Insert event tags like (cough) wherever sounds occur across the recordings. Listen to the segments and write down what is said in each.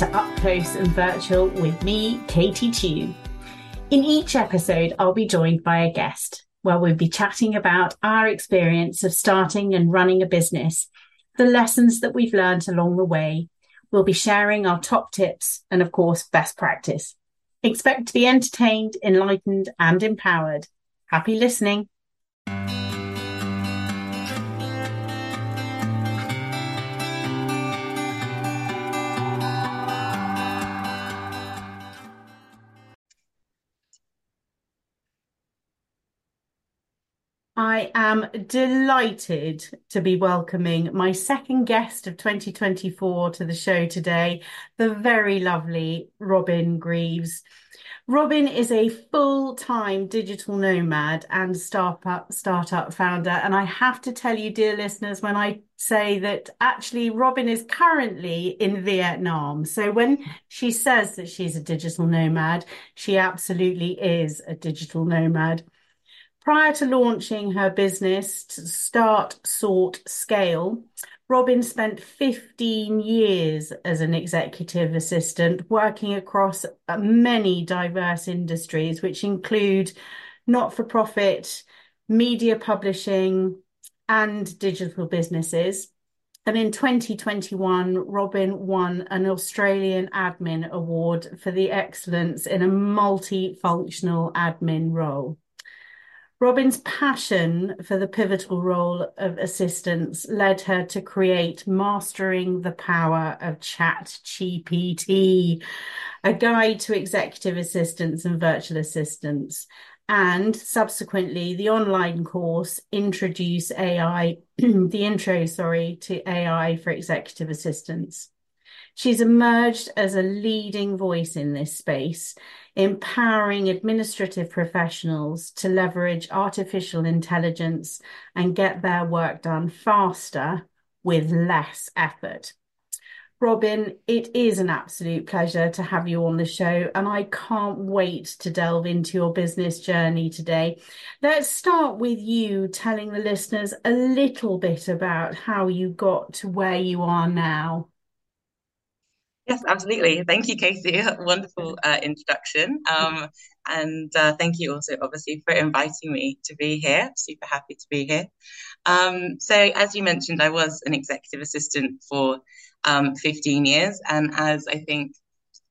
to Up Close and Virtual with me, Katie Tew. In each episode, I'll be joined by a guest where we'll be chatting about our experience of starting and running a business, the lessons that we've learned along the way. We'll be sharing our top tips and, of course, best practice. Expect to be entertained, enlightened, and empowered. Happy listening. I am delighted to be welcoming my second guest of 2024 to the show today, the very lovely Robyn Greaves. Robyn is a full-time digital nomad and startup startup founder. And I have to tell you, dear listeners, when I say that actually Robyn is currently in Vietnam. So when she says that she's a digital nomad, she absolutely is a digital nomad. Prior to launching her business, Start, Sort, Scale, Robyn spent 15 years as an executive assistant, working across uh, many diverse industries, which include not for profit, media publishing, and digital businesses. And in 2021, Robyn won an Australian Admin Award for the excellence in a multifunctional admin role. Robyn's passion for the pivotal role of assistance led her to create Mastering the Power of Chat GPT, a guide to executive assistants and virtual assistants, and subsequently the online course Introduce AI, (clears throat) the intro, sorry, to AI for executive assistants. She's emerged as a leading voice in this space, empowering administrative professionals to leverage artificial intelligence and get their work done faster with less effort. Robyn, it is an absolute pleasure to have you on the show, and I can't wait to delve into your business journey today. Let's start with you telling the listeners a little bit about how you got to where you are now. Yes, absolutely. Thank you, Casey. (laughs) Wonderful uh, introduction. Um, and uh, thank you also, obviously, for inviting me to be here. Super happy to be here. Um, so, as you mentioned, I was an executive assistant for um, 15 years. And as I think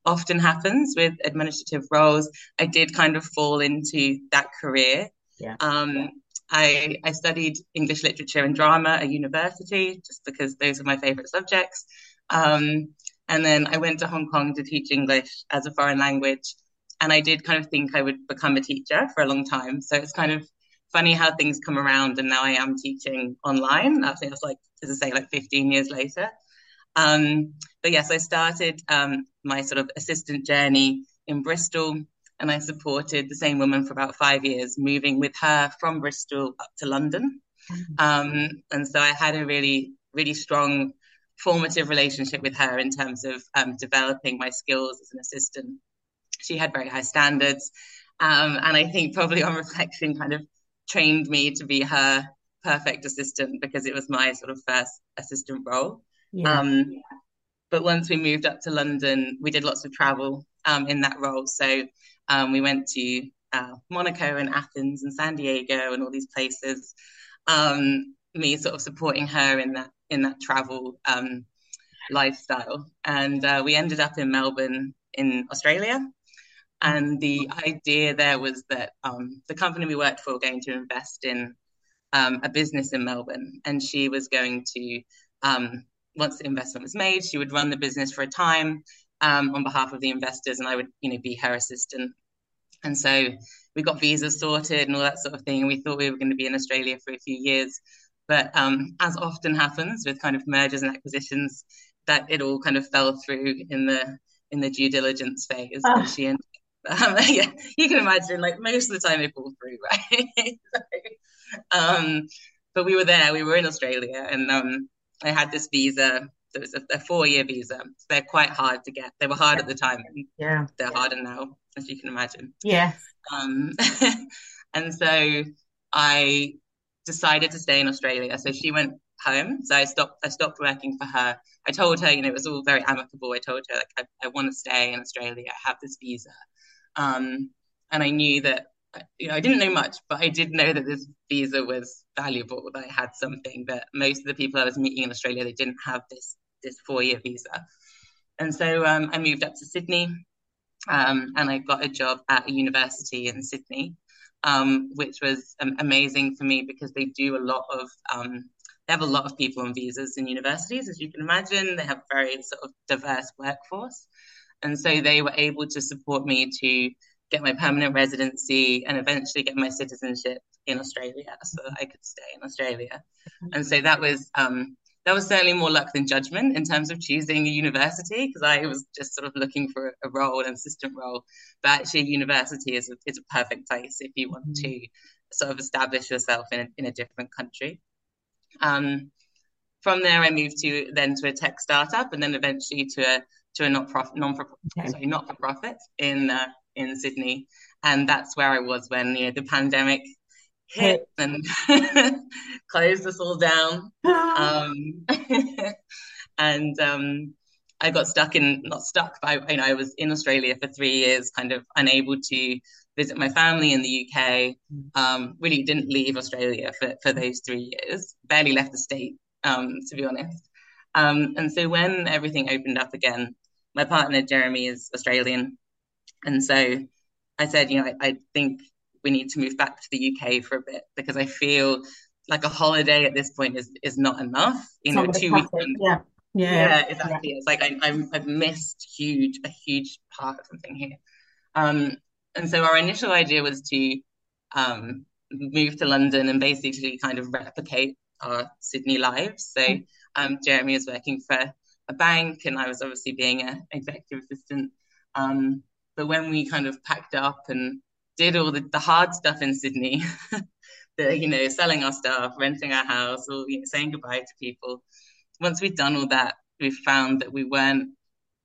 often happens with administrative roles, I did kind of fall into that career. Yeah. Um, I, I studied English literature and drama at university just because those are my favorite subjects. Um, and then I went to Hong Kong to teach English as a foreign language. And I did kind of think I would become a teacher for a long time. So it's kind of funny how things come around. And now I am teaching online. I think that's like, as I say, like 15 years later. Um, but yes, I started um, my sort of assistant journey in Bristol and I supported the same woman for about five years, moving with her from Bristol up to London. Mm-hmm. Um, and so I had a really, really strong formative relationship with her in terms of um, developing my skills as an assistant. She had very high standards. Um, and I think probably on reflection kind of trained me to be her perfect assistant because it was my sort of first assistant role. Yeah. Um, but once we moved up to London, we did lots of travel um, in that role. So um, we went to uh, Monaco and Athens and San Diego and all these places. Um, me sort of supporting her in that in that travel um, lifestyle. And uh, we ended up in Melbourne in Australia. And the idea there was that um, the company we worked for were going to invest in um, a business in Melbourne. And she was going to, um, once the investment was made, she would run the business for a time um, on behalf of the investors, and I would, you know, be her assistant. And so we got visas sorted and all that sort of thing. And we thought we were going to be in Australia for a few years. But um, as often happens with kind of mergers and acquisitions, that it all kind of fell through in the in the due diligence phase. Oh. And she ended, um, (laughs) yeah, you can imagine, like most of the time they fall through, (laughs) right? so, um, but we were there, we were in Australia, and um, I had this visa. It was a, a four-year visa. So they're quite hard to get. They were hard at the time. Yeah, they're harder now, as you can imagine. Yeah. Um, (laughs) and so I decided to stay in Australia. So she went home. So I stopped I stopped working for her. I told her, you know, it was all very amicable. I told her like I, I want to stay in Australia. I have this visa. Um, and I knew that you know, I didn't know much, but I did know that this visa was valuable, that I had something that most of the people I was meeting in Australia, they didn't have this this four-year visa. And so um, I moved up to Sydney um, and I got a job at a university in Sydney, um, which was um, amazing for me because they do a lot of um, they have a lot of people on visas in universities, as you can imagine. They have a very sort of diverse workforce, and so they were able to support me to get my permanent residency and eventually get my citizenship in Australia, so that I could stay in Australia. And so that was um, that was certainly more luck than judgment in terms of choosing a university because I was just sort of looking for a role, an assistant role. But actually, university is a, is a perfect place if you want mm-hmm. to sort of establish yourself in a, in a different country. Um, from there, I moved to then to a tech startup, and then eventually to a to a not profit non okay. sorry not for profit in uh, in Sydney, and that's where I was when you know the pandemic hit and (laughs) closed us all down. um, (laughs) and um, I got stuck in, not stuck, but I, you know, I was in Australia for three years, kind of unable to visit my family in the UK. Um, really didn't leave Australia for, for those three years, barely left the state, um, to be honest. Um, and so when everything opened up again, my partner, Jeremy, is Australian. And so I said, you know, I, I think we need to move back to the UK for a bit because I feel like a holiday at this point is is not enough. You know, two weeks. Yeah. Yeah, yeah, exactly. Yeah. It's like I, I'm, I've missed huge, a huge part of something here. Um, and so our initial idea was to um, move to London and basically kind of replicate our Sydney lives. So mm. um, Jeremy was working for a bank, and I was obviously being an executive assistant. Um, but when we kind of packed up and did all the, the hard stuff in Sydney, (laughs) the you know selling our stuff, renting our house, or you know, saying goodbye to people. Once we'd done all that, we found that we weren't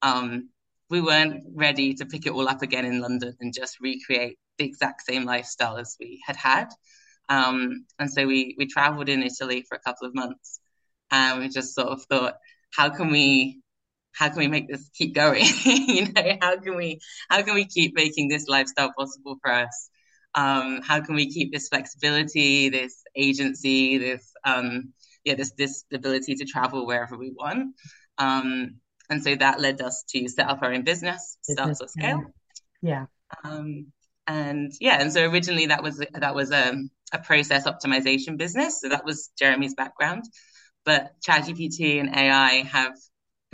um, we weren't ready to pick it all up again in London and just recreate the exact same lifestyle as we had had. Um, and so we we traveled in Italy for a couple of months, and we just sort of thought, how can we how can we make this keep going? (laughs) you know, how can we how can we keep making this lifestyle possible for us? Um, how can we keep this flexibility, this agency, this um, yeah, this this ability to travel wherever we want? Um, and so that led us to set up our own business, Start Sort Scale. Yeah. Um, and yeah, and so originally that was that was a, um, a process optimization business. So that was Jeremy's background. But ChatGPT and AI have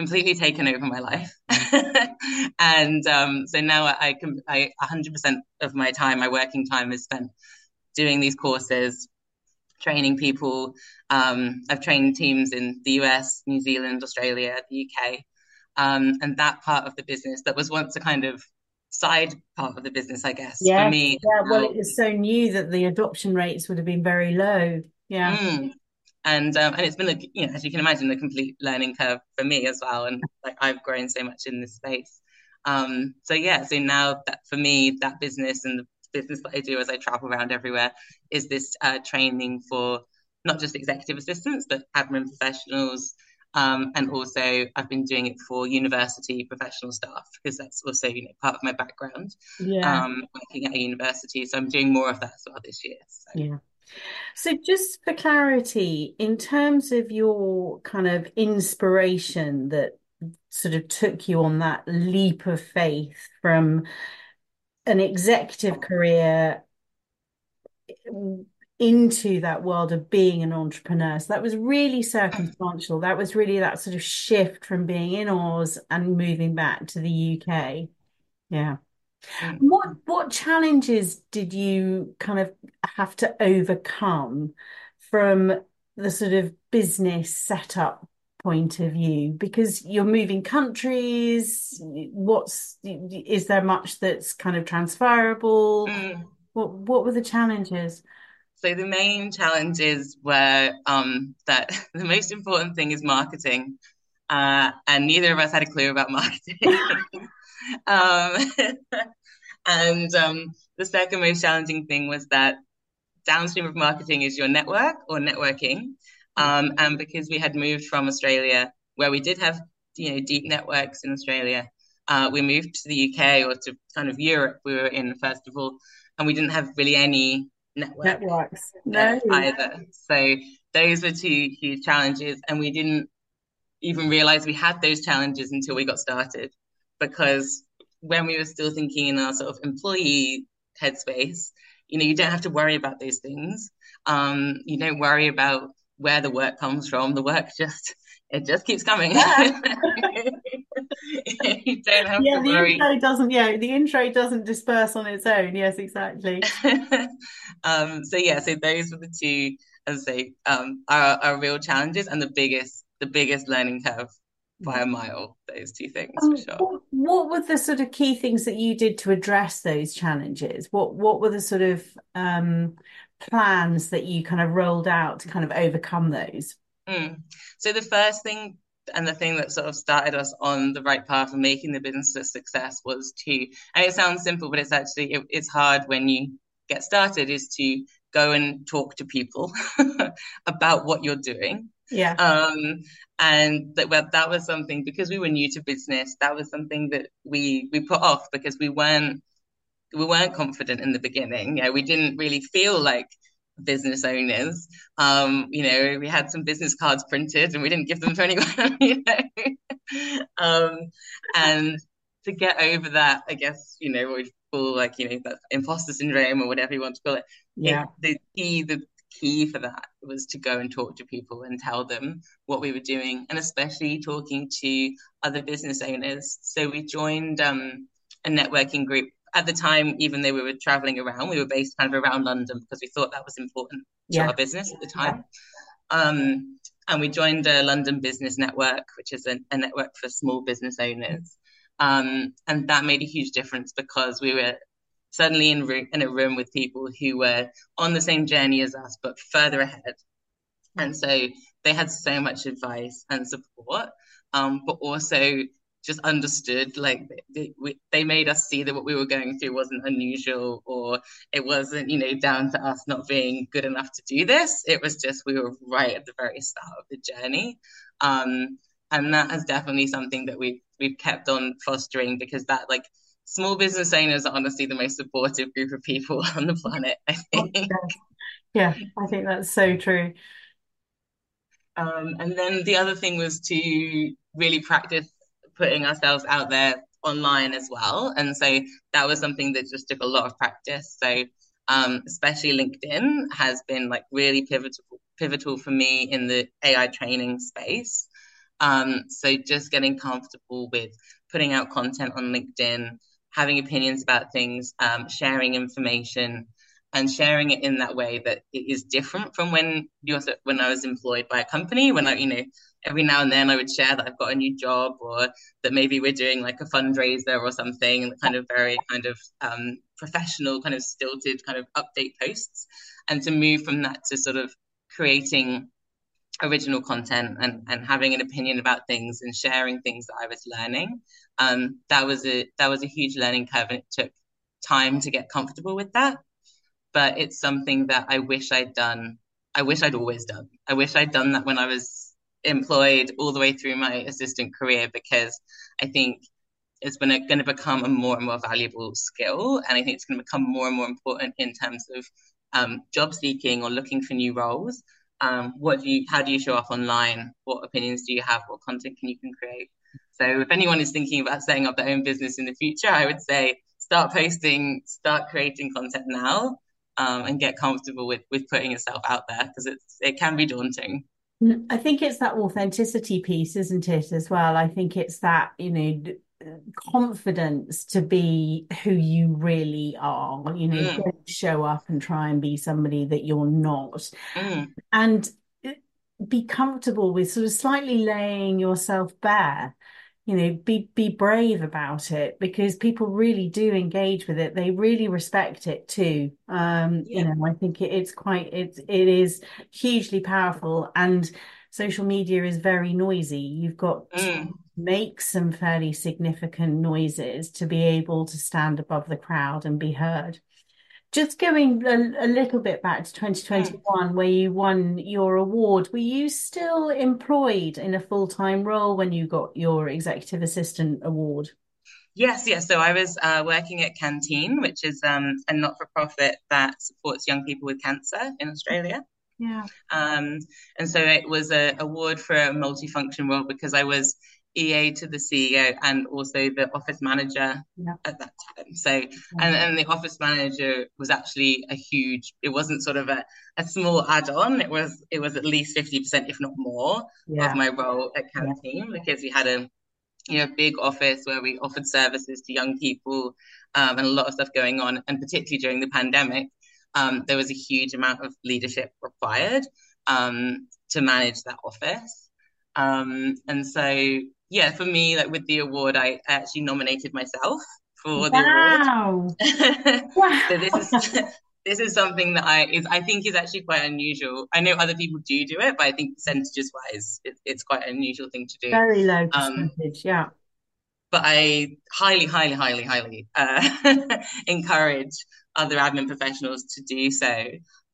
completely taken over my life. (laughs) (laughs) and um, so now I can, I 100% of my time, my working time is spent doing these courses, training people. Um, I've trained teams in the US, New Zealand, Australia, the UK. Um, and that part of the business that was once a kind of side part of the business, I guess, yeah, for me. Yeah, well, it was so new that the adoption rates would have been very low. Yeah. Mm, and um, and it's been a you know as you can imagine a complete learning curve for me as well. And like I've grown so much in this space. Um so yeah so now that for me that business and the business that I do as I travel around everywhere is this uh, training for not just executive assistants but admin professionals. Um, and also I've been doing it for university professional staff because that's also you know part of my background. Yeah. Um, working at a university. So I'm doing more of that as well this year. So. yeah so, just for clarity, in terms of your kind of inspiration that sort of took you on that leap of faith from an executive career into that world of being an entrepreneur. So that was really circumstantial. That was really that sort of shift from being in Oz and moving back to the UK. Yeah. What what challenges did you kind of have to overcome from the sort of business setup point of view? Because you're moving countries, what's is there much that's kind of transferable? Mm. What what were the challenges? So the main challenges were um, that (laughs) the most important thing is marketing, uh, and neither of us had a clue about marketing. (laughs) Um, (laughs) and um, the second most challenging thing was that downstream of marketing is your network or networking. Um, and because we had moved from Australia, where we did have you know deep networks in Australia, uh, we moved to the UK or to kind of Europe. We were in first of all, and we didn't have really any network networks no. either. So those were two huge challenges, and we didn't even realize we had those challenges until we got started, because when we were still thinking in our sort of employee headspace, you know, you don't have to worry about those things. Um, you don't worry about where the work comes from. The work just it just keeps coming. Yeah. (laughs) you don't have yeah, to the worry. intro doesn't. Yeah, the intro doesn't disperse on its own. Yes, exactly. (laughs) um, so yeah, so those were the two, as I say, um, are, are real challenges and the biggest, the biggest learning curve by a mile. Those two things um, for sure. What, what, were the sort of key things that you did to address those challenges? What What were the sort of um, plans that you kind of rolled out to kind of overcome those? Mm. So the first thing and the thing that sort of started us on the right path of making the business a success was to and it sounds simple but it's actually it, it's hard when you get started is to go and talk to people (laughs) about what you're doing yeah um and that well, that was something because we were new to business that was something that we we put off because we weren't we weren't confident in the beginning yeah we didn't really feel like business owners. Um, you know, we had some business cards printed and we didn't give them to anyone, (laughs) you know. um, and to get over that, I guess, you know, what we call like, you know, that imposter syndrome or whatever you want to call it. Yeah. It, the key, the key for that was to go and talk to people and tell them what we were doing, and especially talking to other business owners. So we joined um, a networking group at the time, even though we were traveling around, we were based kind of around London because we thought that was important to yeah. our business at the time. Yeah. Um, and we joined a London Business Network, which is a, a network for small business owners. Um, and that made a huge difference because we were suddenly in, in a room with people who were on the same journey as us, but further ahead. And so they had so much advice and support, um, but also just understood like they, they made us see that what we were going through wasn't unusual or it wasn't you know down to us not being good enough to do this it was just we were right at the very start of the journey um, and that is definitely something that we've we've kept on fostering because that like small business owners are honestly the most supportive group of people (laughs) on the planet i think yeah i think that's so true um, and then the other thing was to really practice putting ourselves out there online as well. And so that was something that just took a lot of practice. So um, especially LinkedIn has been like really pivotal pivotal for me in the AI training space. Um, so just getting comfortable with putting out content on LinkedIn, having opinions about things, um, sharing information, and sharing it in that way that it is different from when you're when I was employed by a company. When I, you know, every now and then I would share that I've got a new job or that maybe we're doing like a fundraiser or something, kind of very kind of um, professional, kind of stilted kind of update posts, and to move from that to sort of creating original content and, and having an opinion about things and sharing things that I was learning. Um, that was a that was a huge learning curve, and it took time to get comfortable with that. But it's something that I wish I'd done. I wish I'd always done. I wish I'd done that when I was employed all the way through my assistant career because I think it's going to become a more and more valuable skill. And I think it's going to become more and more important in terms of um, job seeking or looking for new roles. Um, what do you, how do you show up online? What opinions do you have? What content can you can create? So if anyone is thinking about setting up their own business in the future, I would say start posting, start creating content now, um, and get comfortable with with putting yourself out there because it's it can be daunting. I think it's that authenticity piece, isn't it, as well? I think it's that, you know, confidence to be who you really are. You know, mm. don't show up and try and be somebody that you're not. Mm. And be comfortable with sort of slightly laying yourself bare you know be be brave about it because people really do engage with it they really respect it too um yeah. you know i think it, it's quite it it is hugely powerful and social media is very noisy you've got mm. Make some fairly significant noises to be able to stand above the crowd and be heard Just going a, a little bit back to Mm. 2021, where you won your award, were you still employed in a full-time role when you got your executive assistant award? Yes, yes. So I was uh, working at Canteen, which is um, a not-for-profit that supports young people with cancer in Australia. Yeah. Um, and so it was a award for a multifunction role because I was EA to the CEO and also the office manager Yeah. at that time. So and, and the office manager was actually a huge, it wasn't sort of a, a small add-on. It was it was at least 50%, if not more, of my role at Yeah. Canteen because we had a you know big office where we offered services to young people um, and a lot of stuff going on. And particularly during the pandemic, um, there was a huge amount of leadership required um, to manage that office. Um, and so, yeah, for me, like with the award, I actually nominated myself for the award. Wow. (laughs) so this is (laughs) this is something that I is I think is actually quite unusual. I know other people do do it, but I think percentages wise, it, it's quite an unusual thing to do. Very low Um, percentage. Yeah. but I highly, highly, highly, highly uh, (laughs) encourage other admin professionals to do so.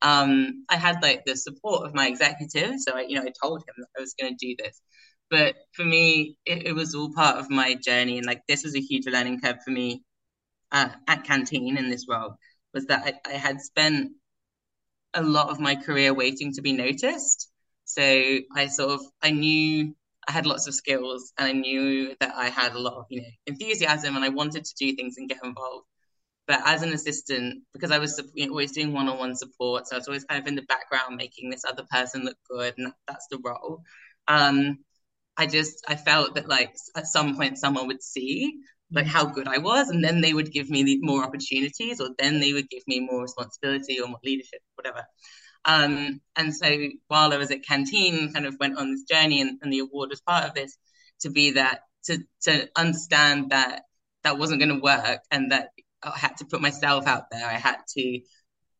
Um, I had like the support of my executive, so I, you know, I told him that I was going to do this. But for me, it, it, was all part of my journey, and like this was a huge learning curve for me uh, at Canteen in this role. Was that I, I had spent a lot of my career waiting to be noticed. So I sort of I knew I had lots of skills and I knew that I had a lot of, you know, enthusiasm and I wanted to do things and get involved. But as an assistant, because I was you know, always doing one-on-one support, so I was always kind of in the background making this other person look good, and that, that's the role. Um, I just I felt that like at some point someone would see like how good I was, and then they would give me more opportunities, or then they would give me more responsibility or more leadership, whatever. Um, and so while I was at Canteen, kind of went on this journey, and, and the award was part of this to be that to to understand that that wasn't going to work, and that I had to put myself out there. I had to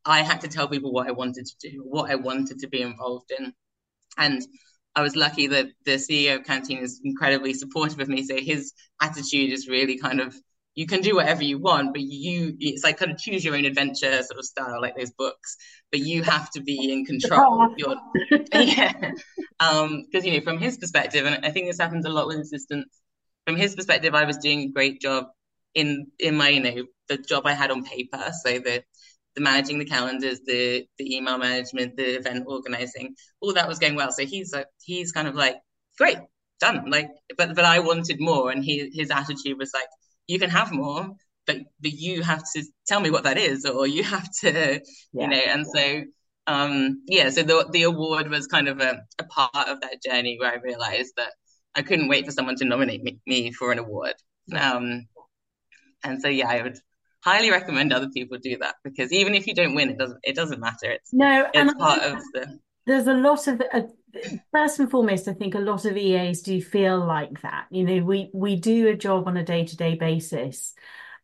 I had to tell people what I wanted to do, what I wanted to be involved in, and I was lucky that the CEO of Canteen is incredibly supportive of me. So his attitude is really kind of you can do whatever you want, but you it's like kind of choose your own adventure sort of style, like those books. But you have to be in control. (laughs) Yeah, um, because you know from his perspective, and I think this happens a lot with assistants. From his perspective, I was doing a great job in in my you know the job I had on paper. So the the managing the calendars, the the email management, the event organizing, all that was going well. So he's like he's kind of like great, done. Like, but but I wanted more, and he his attitude was like you can have more, but but you have to tell me what that is, or you have to, yeah. you know. And so, um, yeah. So the the award was kind of a, a part of that journey where I realized that I couldn't wait for someone to nominate me, me for an award. Um, and so yeah, I would highly recommend other people do that because even if you don't win, it doesn't it doesn't matter. It's no, it's part of the. There's a lot of uh, first and foremost, I think a lot of EAs do feel like that. You know, we we do a job on a day to day basis,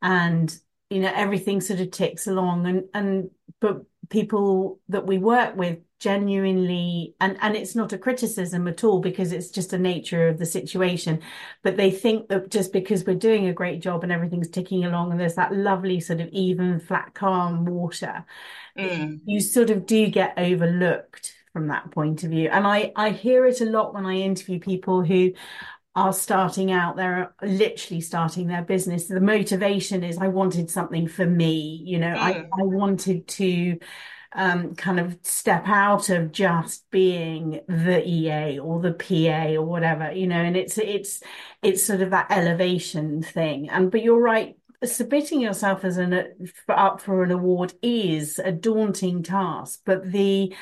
and you know everything sort of ticks along, and and but people that we work with genuinely and and it's not a criticism at all because it's just a nature of the situation but they think that just because we're doing a great job and everything's ticking along and there's that lovely sort of even flat calm water mm. you sort of do get overlooked from that point of view and i i hear it a lot when i interview people who are starting out they're literally starting their business the motivation is i wanted something for me you know mm. i i wanted to um, kind of step out of just being the EA or the PA or whatever, you know, and it's it's it's sort of that elevation thing. And but you're right, submitting yourself as an up for an award is a daunting task, but the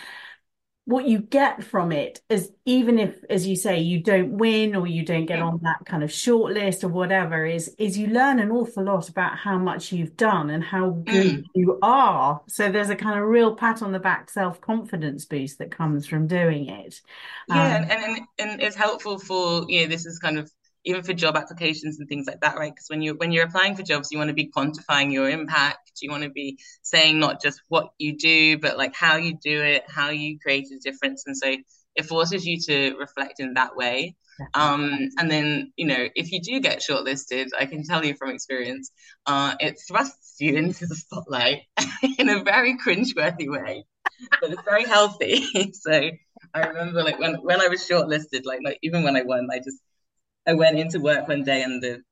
what you get from it is even if as you say you don't win or you don't get on that kind of short list or whatever is is you learn an awful lot about how much you've done and how good mm. you are. So there's a kind of real pat on the back self-confidence boost that comes from doing it. Yeah um, and, and and it's helpful for you know this is kind of even for job applications and things like that, right? Because when you're when you're applying for jobs, you want to be quantifying your impact. You want to be saying not just what you do, but like how you do it, how you create a difference. And so it forces you to reflect in that way. Um, and then, you know, if you do get shortlisted, I can tell you from experience, uh, it thrusts you (laughs) into the spotlight (laughs) in a very cringeworthy way, but it's very healthy. (laughs) so I remember like when, when I was shortlisted, like, like even when I won, I just, I went into work one day and the,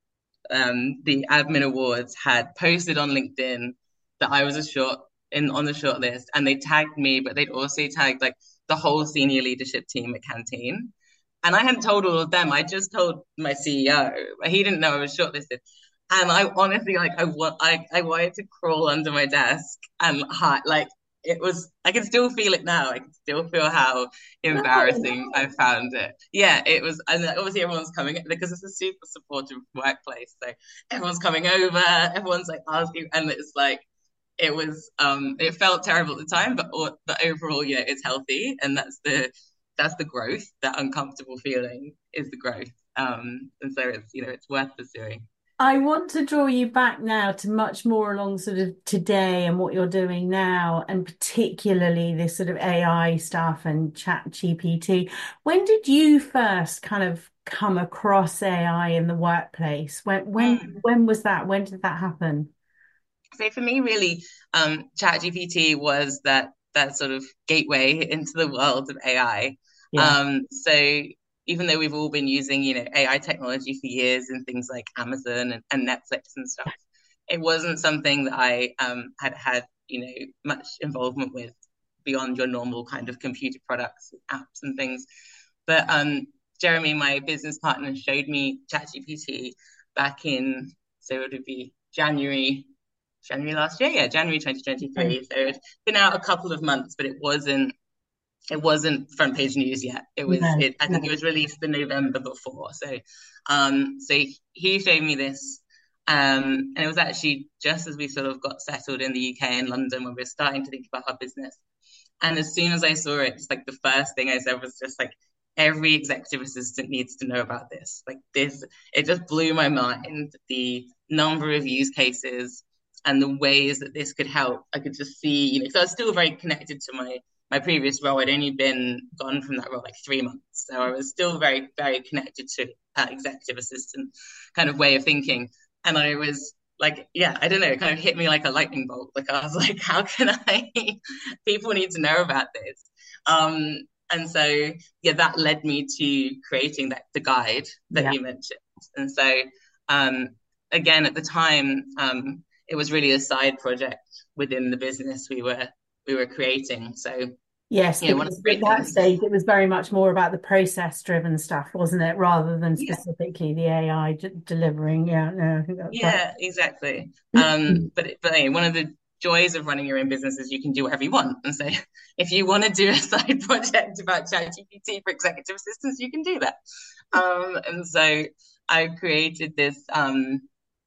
um, the admin awards had posted on LinkedIn that I was a short in on the short list and they tagged me, but they'd also tagged like the whole senior leadership team at Canteen. And I hadn't told all of them. I just told my CEO. He didn't know I was shortlisted. And I honestly like I want I, I wanted to crawl under my desk and hide like it was I can still feel it now. I can still feel how embarrassing I found it. Yeah, it was and obviously everyone's coming because it's a super supportive workplace. So everyone's coming over, everyone's like asking and it's like it was um it felt terrible at the time but but overall yeah it's healthy and that's the that's the growth that uncomfortable feeling is the growth um and so it's you know it's worth pursuing I want to draw you back now to much more along sort of today and what you're doing now, and particularly this sort of AI stuff and chat GPT. When did you first kind of come across AI in the workplace? When when mm. when was that? When did that happen? So for me, really, um, ChatGPT was that that sort of gateway into the world of AI. Yeah. Um, so even though we've all been using, you know, AI technology for years and things like Amazon and, and Netflix and stuff, it wasn't something that I um, had had, you know, much involvement with beyond your normal kind of computer products, apps, and things. But um, Jeremy, my business partner, showed me ChatGPT back in so it would be January January last year, yeah, January 2023. Mm. So it's been out a couple of months, but it wasn't it wasn't front page news yet. It was no, it, I think no. it was released the November before. So um so he showed me this um and it was actually just as we sort of got settled in the UK and London when we were starting to think about our business. And as soon as I saw it, just like the first thing I said was just like every executive assistant needs to know about this. Like this, it just blew my mind the number of use cases and the ways that this could help. I could just see, you know, so I was still very connected to my my previous role. I'd only been gone from that role like three months, so I was still very very connected to that executive assistant kind of way of thinking, and I was like, yeah, I don't know, it kind of hit me like a lightning bolt. Like I was (laughs) like, how can I? (laughs) People need to know about this. Um, and so yeah, that led me to creating that the guide that yeah. you mentioned. And so um, again, at the time, um, it was really a side project within the business we were we were creating. So yes, you know, at that stage it was very much more about the process driven stuff, wasn't it, rather than specifically yeah. the AI d- delivering. Yeah, no, yeah, right. exactly. (laughs) Um, but but anyway, one of the joys of running your own business is you can do whatever you want. And so if you want to do a side (laughs) project about ChatGPT for executive assistants, you can do that. Um, and so I created this um,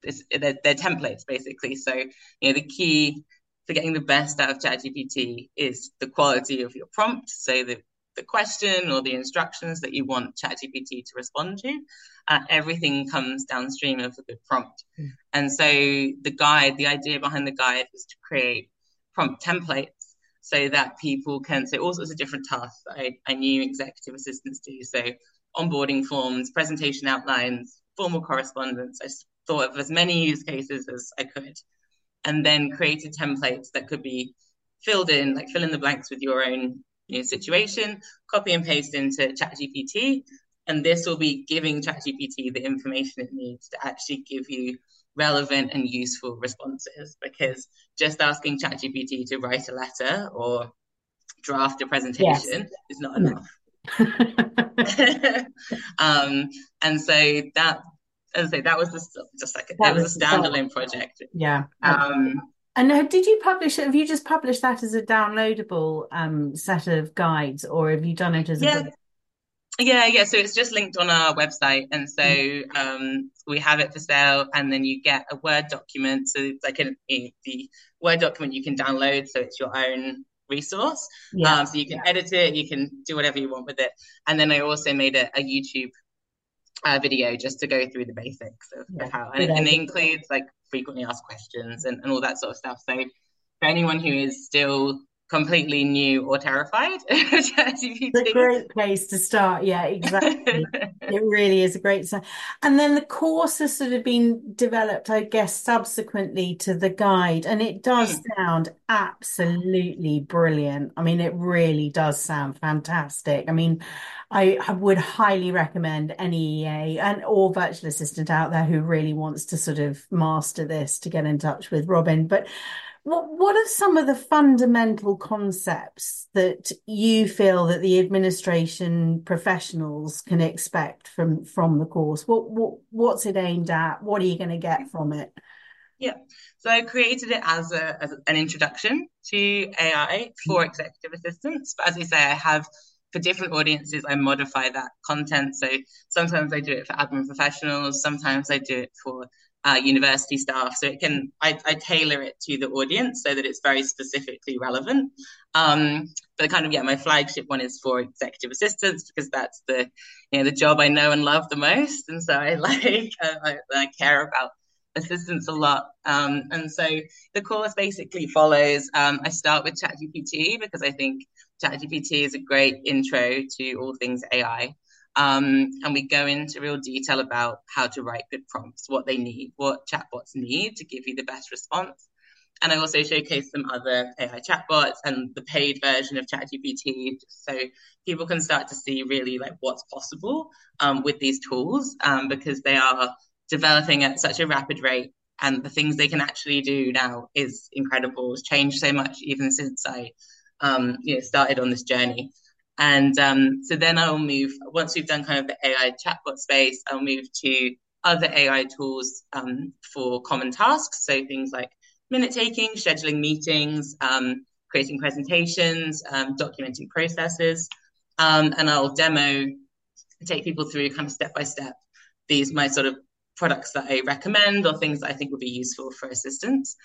they're, they're templates basically. So you know the key for getting the best out of ChatGPT is the quality of your prompt. So the the question or the instructions that you want ChatGPT to respond to, uh, everything comes downstream of a good prompt. Mm. And so the guide, the idea behind the guide is to create prompt templates so that people can say all sorts of different tasks I, I knew executive assistants do. So onboarding forms, presentation outlines, formal correspondence. I thought of as many use cases as I could, and then created templates that could be filled in, like fill in the blanks with your own you know, situation, copy and paste into ChatGPT, and this will be giving ChatGPT the information it needs to actually give you relevant and useful responses. Because just asking ChatGPT to write a letter or draft a presentation yes. is not enough. (laughs) (laughs) um, and so that as I say, that was just, just like that, was, was, a standalone project. Yeah. Um, and did you publish it? Have you just published that as a downloadable um, set of guides, or have you done it as yeah. a book? Yeah, yeah. So it's just linked on our website, and so mm. um, we have it for sale. And then you get a Word document. So it's like a, a, the Word document you can download, so it's your own resource. Yeah. Um, so you can yeah. edit it, you can do whatever you want with it. And then I also made a, a YouTube uh, video just to go through the basics of, yeah, of how, and, and, it includes like frequently asked questions and, and all that sort of stuff. So for anyone who is still completely new or terrified. (laughs) it's a great place to start. Yeah, exactly. (laughs) it really is a great start. And then the course has sort of been developed, I guess, subsequently to the guide, and it does mm. sound absolutely brilliant. I mean, it really does sound fantastic. I mean, I would highly recommend any EA and or virtual assistant out there who really wants to sort of master this to get in touch with Robyn. But what what are some of the fundamental concepts that you feel that the administration professionals can expect from from the course? What what what's it aimed at? What are you going to get from it? Yeah, so I created it as a as an introduction to AI for mm-hmm. executive assistants. But as you say, I have for different audiences, I modify that content. So sometimes I do it for admin professionals, sometimes I do it for uh, university staff. So it can, I, I, tailor it to the audience so that it's very specifically relevant. Um, but kind of, yeah, my flagship one is for executive assistants because that's the, you know, the job I know and love the most. And so I (laughs) like, uh, I, I care about assistants a lot. Um, and so the course basically follows. Um, I start with ChatGPT because I think ChatGPT is a great intro to all things AI. Um, and we go into real detail about how to write good prompts, what they need, what chatbots need to give you the best response. And I also showcase some other AI chatbots and the paid version of ChatGPT, so people can start to see really like what's possible um, with these tools um, because they are developing at such a rapid rate, and the things they can actually do now is incredible. It's changed so much even since I, um, you know, started on this journey. And um, so then I'll move, once we've done kind of the AI chatbot space, I'll move to other AI tools um, for common tasks. So things like minute taking, scheduling meetings, um, creating presentations, um, documenting processes. Um, and I'll demo, take people through kind of step by step these, my sort of products that I recommend or things that I think would be useful for assistants.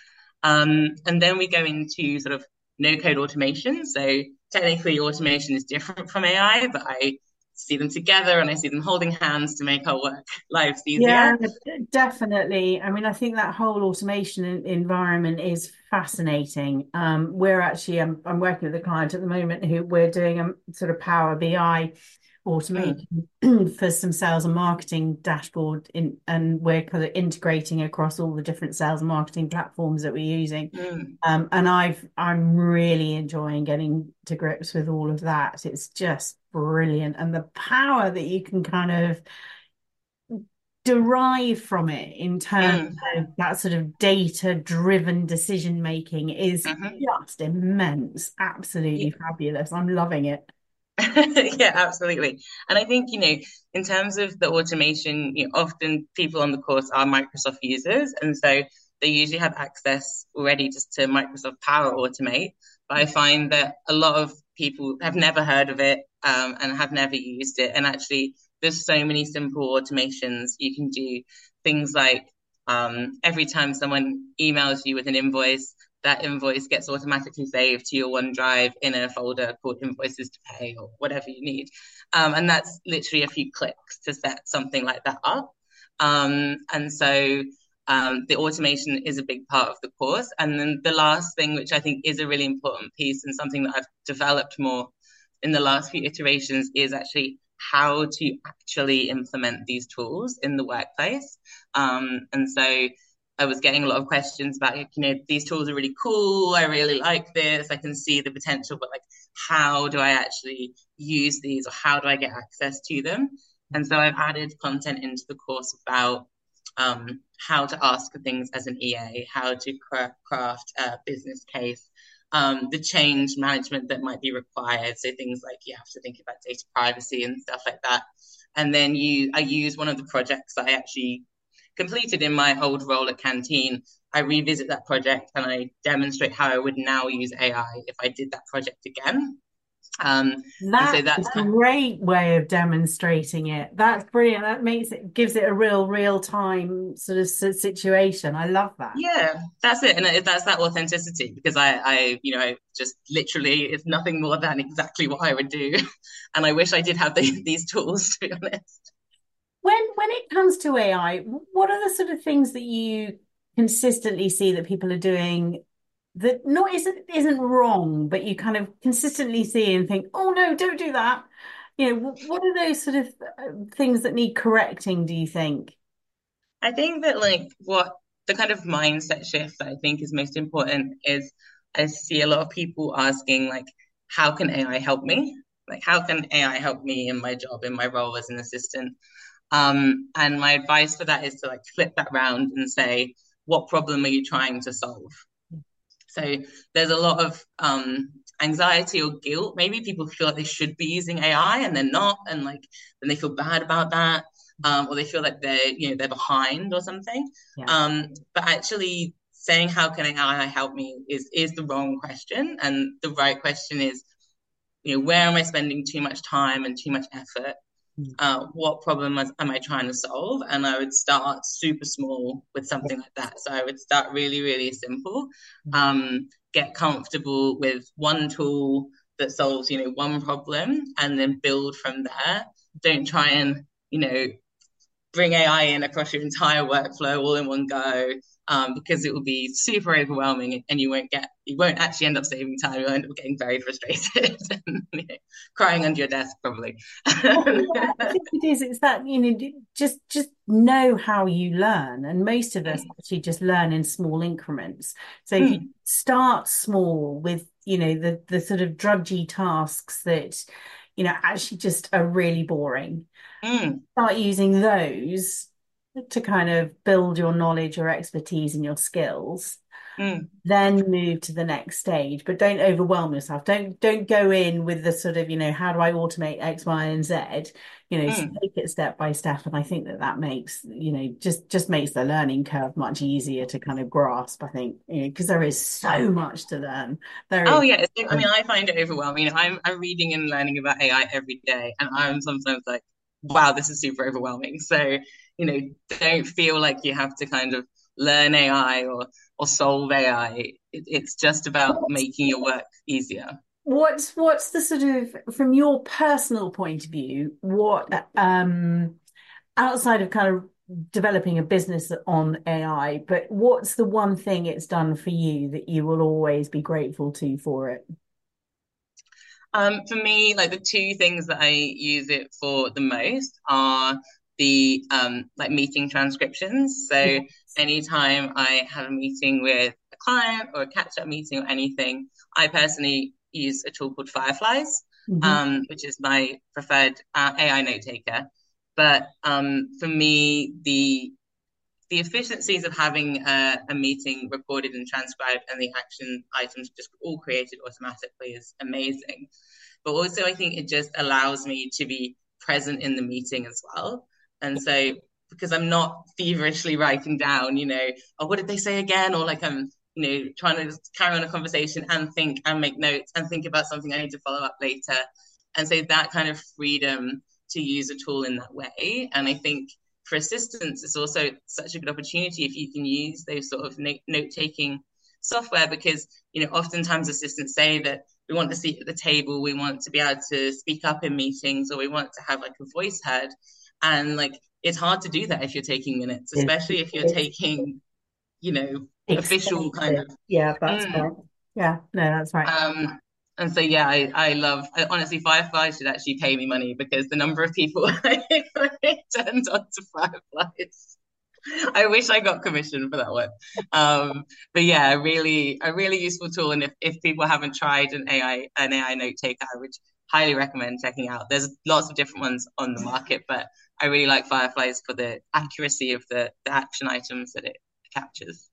Um, and then we go into sort of no code automation. So technically automation is different from AI, but I see them together and I see them holding hands to make our work (laughs) lives easier. Yeah, definitely. I mean, I think that whole automation environment is fascinating. Um, we're actually, I'm, I'm working with a client at the moment who we're doing a sort of Power BI automation mm. (clears throat) for some sales and marketing dashboard in and we're kind of integrating across all the different sales and marketing platforms that we're using mm. um, and i've i'm really enjoying getting to grips with all of that it's just brilliant and the power that you can kind of derive from it in terms mm. of that sort of data driven decision making is mm-hmm. just immense absolutely yeah. fabulous i'm loving it (laughs) yeah, absolutely. And I think, you know, in terms of the automation, you know, often people on the course are Microsoft users. And so they usually have access already just to Microsoft Power Automate. But I find that a lot of people have never heard of it um, and have never used it. And actually, there's so many simple automations you can do. Things like um, every time someone emails you with an invoice, that invoice gets automatically saved to your OneDrive in a folder called invoices to pay or whatever you need. Um, and that's literally a few clicks to set something like that up. Um, and so um, the automation is a big part of the course. And then the last thing, which I think is a really important piece and something that I've developed more in the last few iterations, is actually how to actually implement these tools in the workplace. Um, and so I was getting a lot of questions about, you know, these tools are really cool. I really like this. I can see the potential, but like, how do I actually use these or how do I get access to them? And so I've added content into the course about um, how to ask things as an EA, how to craft a business case, um, the change management that might be required. So things like you have to think about data privacy and stuff like that. And then you, I use one of the projects I actually completed in my old role at Canteen, I revisit that project and I demonstrate how I would now use AI if I did that project again. Um, that's, so that's a great way of demonstrating it. That's brilliant. That makes it gives it a real real time sort of situation. I love that. Yeah, that's it, and that's that authenticity because I, I, you know, just literally it's nothing more than exactly what I would do, (laughs) and I wish I did have the, these tools to be honest. When when it comes to AI, what are the sort of things that you consistently see that people are doing that not isn't isn't wrong, but you kind of consistently see and think, oh no, don't do that. You know, what are those sort of uh, things that need correcting, do you think? I think that like what the kind of mindset shift that I think is most important is I see a lot of people asking like, how can AI help me? Like, how can AI help me in my job, in my role as an assistant? Um, and my advice for that is to like flip that round and say, what problem are you trying to solve? So there's a lot of um, anxiety or guilt. Maybe people feel like they should be using AI and they're not, and like then they feel bad about that, um, or they feel like they're you know they're behind or something. Yeah. Um, but actually, saying how can AI help me is is the wrong question, and the right question is, you know, where am I spending too much time and too much effort? Uh, what problem am I trying to solve? And I would start super small with something like that. So I would start really, really simple, mm. um, get comfortable with one tool that solves, you know, one problem, and then build from there. Don't try and, you know, bring AI in across your entire workflow all in one go um, because it will be super overwhelming and you won't get you won't actually end up saving time. You'll end up getting very frustrated (laughs) and you know, crying under your desk probably. Well, yeah, I think it is it's that you know just just know how you learn. And most of us actually just learn in small increments. So if you hmm. start small with you know the the sort of drudgy tasks that you know actually just are really boring mm. start using those to kind of build your knowledge or expertise and your skills mm. then move to the next stage. But don't overwhelm yourself. Don't don't go in with the sort of you know how do i automate x y and z? You know mm. take it step by step. And i think that that makes you know just just makes the learning curve much easier to kind of grasp i think you know because there is so much to learn. There oh is- yeah. I mean i find it overwhelming. I'm i'm reading and learning about ai every day. And i'm sometimes like wow this is super overwhelming. So you know, don't feel like you have to kind of learn AI or or solve AI. It, it's just about making your work easier. What's what's the sort of from your personal point of view? What um outside of kind of developing a business on AI, but what's the one thing it's done for you that you will always be grateful to for it? Um, for me, like the two things that I use it for the most are the um, like meeting transcriptions. So yes. anytime I have a meeting with a client or a catch up meeting or anything, I personally use a tool called Fireflies, mm-hmm. um, which is my preferred uh, AI note taker. But um, for me, the the efficiencies of having a, a, meeting recorded and transcribed and the action items just all created automatically is amazing. But also, I think it just allows me to be present in the meeting as well. And so because I'm not feverishly writing down, you know, oh, what did they say again? Or like I'm, you know, trying to carry on a conversation and think and make notes and think about something I need to follow up later. And so that kind of freedom to use a tool in that way. And I think for assistants, it's also such a good opportunity if you can use those sort of note taking software because, you know, oftentimes assistants say that we want to seat at the table, we want to be able to speak up in meetings, or we want to have like a voice heard and like it's hard to do that if you're taking minutes especially if you're taking you know official kind of yeah that's mm. right yeah no that's right um and so yeah i i love I, honestly fireflies should actually pay me money because the number of people (laughs) i turned on to fireflies I wish I got commission for that one. Um, but yeah, really, a really useful tool. And if, if people haven't tried an AI an AI note taker, I would highly recommend checking out. There's lots of different ones on the market, but I really like Fireflies for the accuracy of the, the action items that it captures.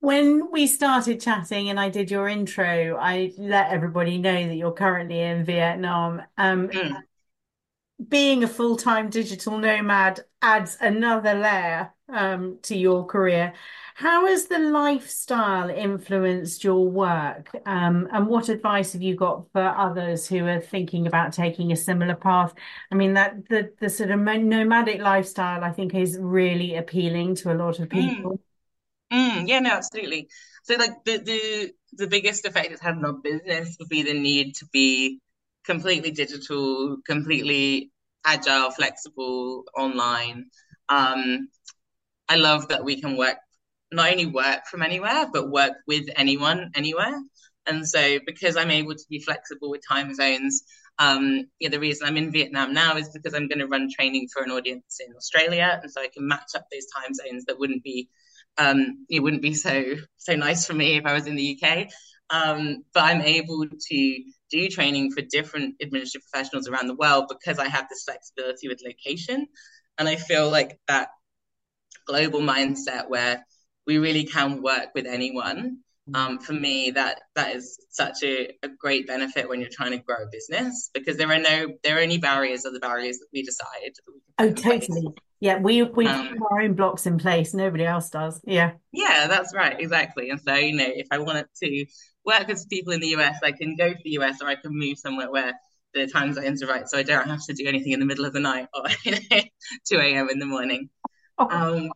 When we started chatting and I did your intro, I let everybody know that you're currently in Vietnam. Um, mm. Being a full time digital nomad adds another layer um, to your career. How has the lifestyle influenced your work? Um, and what advice have you got for others who are thinking about taking a similar path? I mean, that the the sort of nomadic lifestyle, I think, is really appealing to a lot of mm. people. Mm. Mm, yeah, no, absolutely. So, like the the the biggest effect it's had on our business would be the need to be completely digital, completely agile, flexible, online. Um, I love that we can work not only work from anywhere, but work with anyone anywhere. And so, because I'm able to be flexible with time zones, um, yeah, the reason I'm in Vietnam now is because I'm going to run training for an audience in Australia, and so I can match up those time zones that wouldn't be, um, it wouldn't be so so nice for me if I was in the UK. Um, but I'm able to do training for different administrative professionals around the world because I have this flexibility with location, and I feel like that global mindset where we really can work with anyone. Um, for me that that is such a, a great benefit when you're trying to grow a business because there are no there are only barriers are the barriers that we decide that we oh totally. Yeah we we um, have our own blocks in place. Nobody else does. Yeah. Yeah that's right. Exactly. And so you know if i wanted to work with people in the us i can go to the us or i can move somewhere where the time zones are right so i don't have to do anything in the middle of the night or you (laughs) know, 2 a.m in the morning. Oh. um,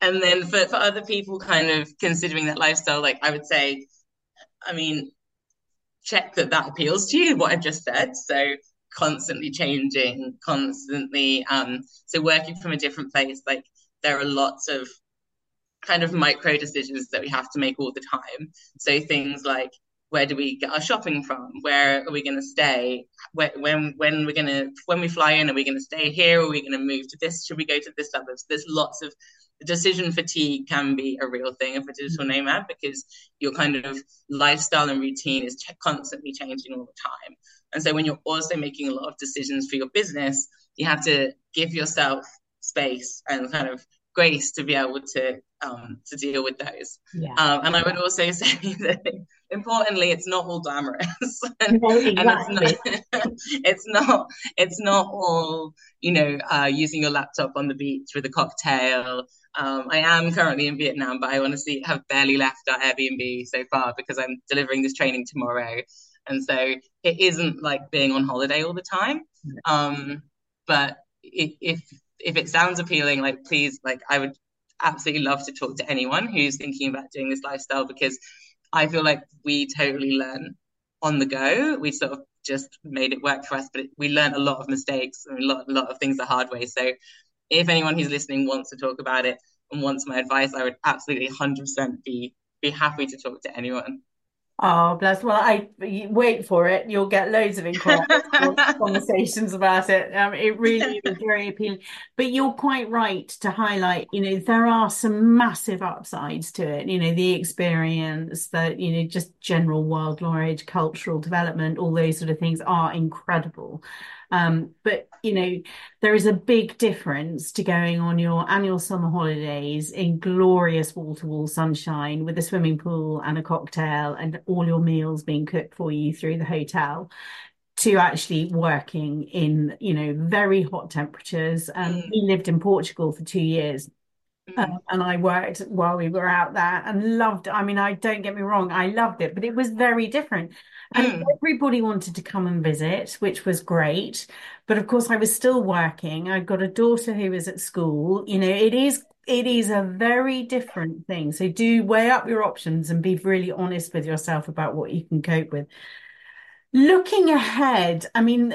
and then for, for other people kind of considering that lifestyle like i would say i mean check that that appeals to you what i've just said. So constantly changing constantly um so working from a different place like there are lots of kind of micro decisions that we have to make all the time. So things like where do we get our shopping from? Where are we going to stay? When when when we're going to when we fly in are we going to stay here? Are we going to move to this? Should we go to this suburbs there's lots of decision fatigue can be a real thing of a digital nomad because your kind of lifestyle and routine is ch- constantly changing all the time. And so when you're also making a lot of decisions for your business, you have to give yourself space and kind of grace to be able to um, to deal with those. Yeah. Um, and I would also (laughs) say that importantly, it's not all glamorous, (laughs) and, exactly. it's not (laughs) it's not it's not all you know uh, using your laptop on the beach with a cocktail um, I am currently in Vietnam, but I honestly have barely left our Airbnb so far because I'm delivering this training tomorrow. And so it isn't like being on holiday all the time. Um, but if, if, if it sounds appealing, like please, like I would absolutely love to talk to anyone who's thinking about doing this lifestyle because I feel like we totally learn on the go. We sort of just made it work for us, but we learned a lot of mistakes and a lot, a lot of things the hard way. So if anyone who's listening wants to talk about it and wants my advice, I would absolutely 100% be be happy to talk to anyone. Oh, bless. Well, I wait for it. You'll get loads of (laughs) conversations about it. Um, it really is (laughs) very appealing. But you're quite right to highlight, you know, there are some massive upsides to it. You know, the experience, that, you know, just general wild knowledge, cultural development, all those sort of things are incredible. Um, but you know, there is a big difference to going on your annual summer holidays in glorious wall-to-wall sunshine with a swimming pool and a cocktail and all your meals being cooked for you through the hotel to actually working in you know very hot temperatures um, mm. we lived in portugal for two years um, and I worked while we were out there and loved. I mean, I don't get me wrong, I loved it, but it was very different. And mm. everybody wanted to come and visit, which was great. But of course, I was still working. I've got a daughter who is at school. You know, it is it is a very different thing. So do weigh up your options and be really honest with yourself about what you can cope with. Looking ahead, I mean,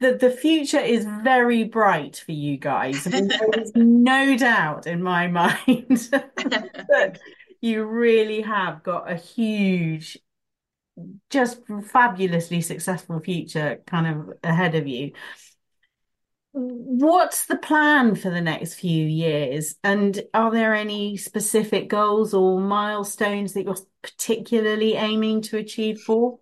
the, the future is very bright for you guys. I mean, there is (laughs) no doubt in my (laughs) mind that you really have got a huge, just fabulously successful future kind of ahead of you. What's the plan for the next few years? And are there any specific goals or milestones that you're particularly aiming to achieve for?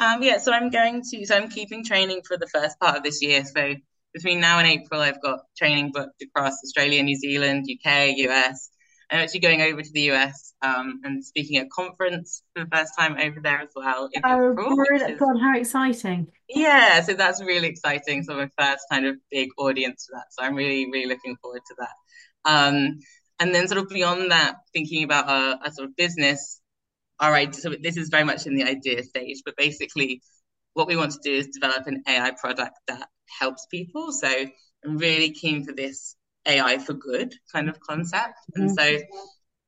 Um, yeah, so I'm going to, so I'm keeping training for the first part of this year. So between now and April, I've got training booked across Australia, New Zealand, UK, US. I'm actually going over to the US um, and speaking at a conference for the first time over there as well. oh, April, God, how exciting! Yeah, so that's really exciting. So my first kind of big audience for that. So I'm really, really looking forward to that. Um, and then sort of beyond that, thinking about a, a sort of business all right, so this is very much in the idea stage, but basically what we want to do is develop an AI product that helps people. So I'm really keen for this AI for good kind of concept. And so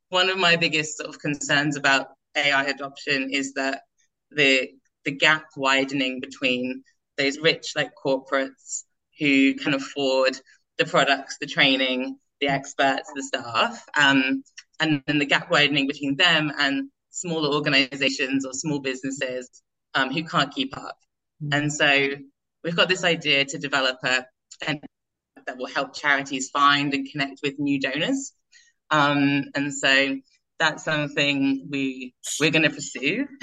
one of my biggest sort of concerns about AI adoption is that the the gap widening between those rich like corporates who can afford the products, the training, the experts, the staff, um, and then the gap widening between them and smaller organizations or small businesses um, who can't keep up. Mm-hmm. And so we've got this idea to develop a, that will help charities find and connect with new donors. Um, and so that's something we we're going to pursue. (laughs)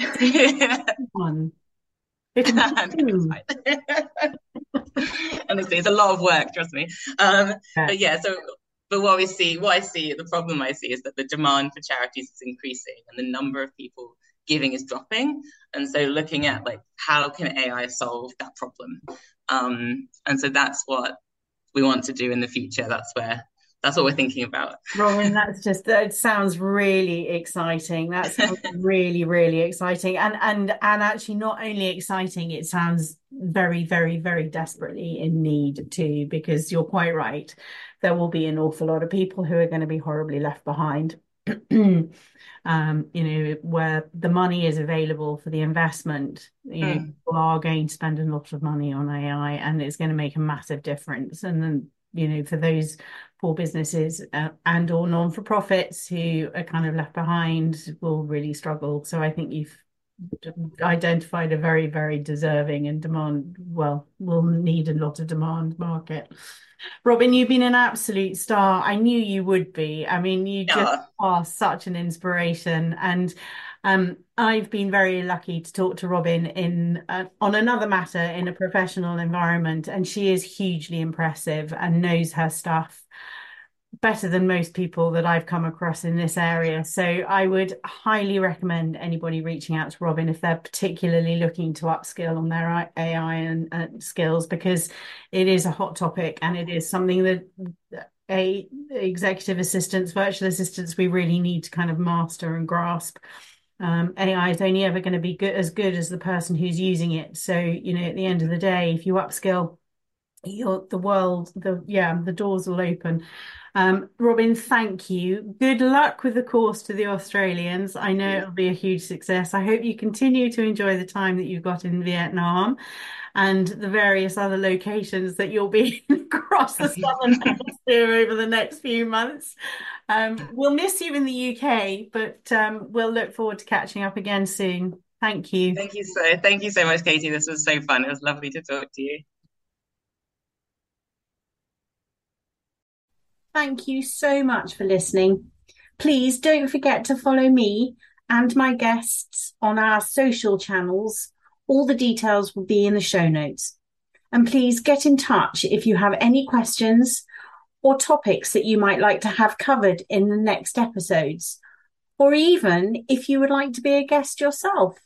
(laughs) Honestly, it's a lot of work. Trust me. Um, yeah. But yeah, so but what we see, what I see, the problem I see is that the demand for charities is increasing, and the number of people giving is dropping. And so looking at like how can AI solve that problem? Um, and so that's what we want to do in the future. That's where that's what we're thinking about. Robyn, that's just that sounds really exciting. That sounds (laughs) really, really exciting. And and and actually not only exciting, it sounds very, very, very desperately in need too, because you're quite right. There will be an awful lot of people who are going to be horribly left behind. (clears throat) um, you know, where the money is available for the investment, you know, mm. people are going to spend a lot of money on AI and it's going to make a massive difference. And then you know for those poor businesses uh, and or non-for-profits who are kind of left behind will really struggle. So i think you've identified a very very deserving and demand well will need a lot of demand market. Robyn you've been an absolute star. I knew you would be. I mean you just yeah. are such an inspiration. And um, I've been very lucky to talk to Robyn in uh, on another matter in a professional environment, and she is hugely impressive and knows her stuff better than most people that I've come across in this area. So I would highly recommend anybody reaching out to Robyn if they're particularly looking to upskill on their AI and skills because it is a hot topic and it is something that a executive assistants, virtual assistants, we really need to kind of master and grasp um, AI is only ever going to be good as good as the person who's using it. So, you know, at the end of the day, if you upskill, your the world, the yeah, the doors will open. Um, Robyn, thank you. Good luck with the course to the Australians. I know it'll be a huge success. I hope you continue to enjoy the time that you've got in Vietnam and the various other locations that you'll be (laughs) across the southern hemisphere over the next few months. Um, we'll miss you in the UK, but um, we'll look forward to catching up again soon. Thank you. Thank you so. Thank you so much, Katie. This was so fun. It was lovely to talk to you. Thank you so much for listening. Please don't forget to follow me and my guests on our social channels. All the details will be in the show notes. And please get in touch if you have any questions or topics that you might like to have covered in the next episodes, or even if you would like to be a guest yourself.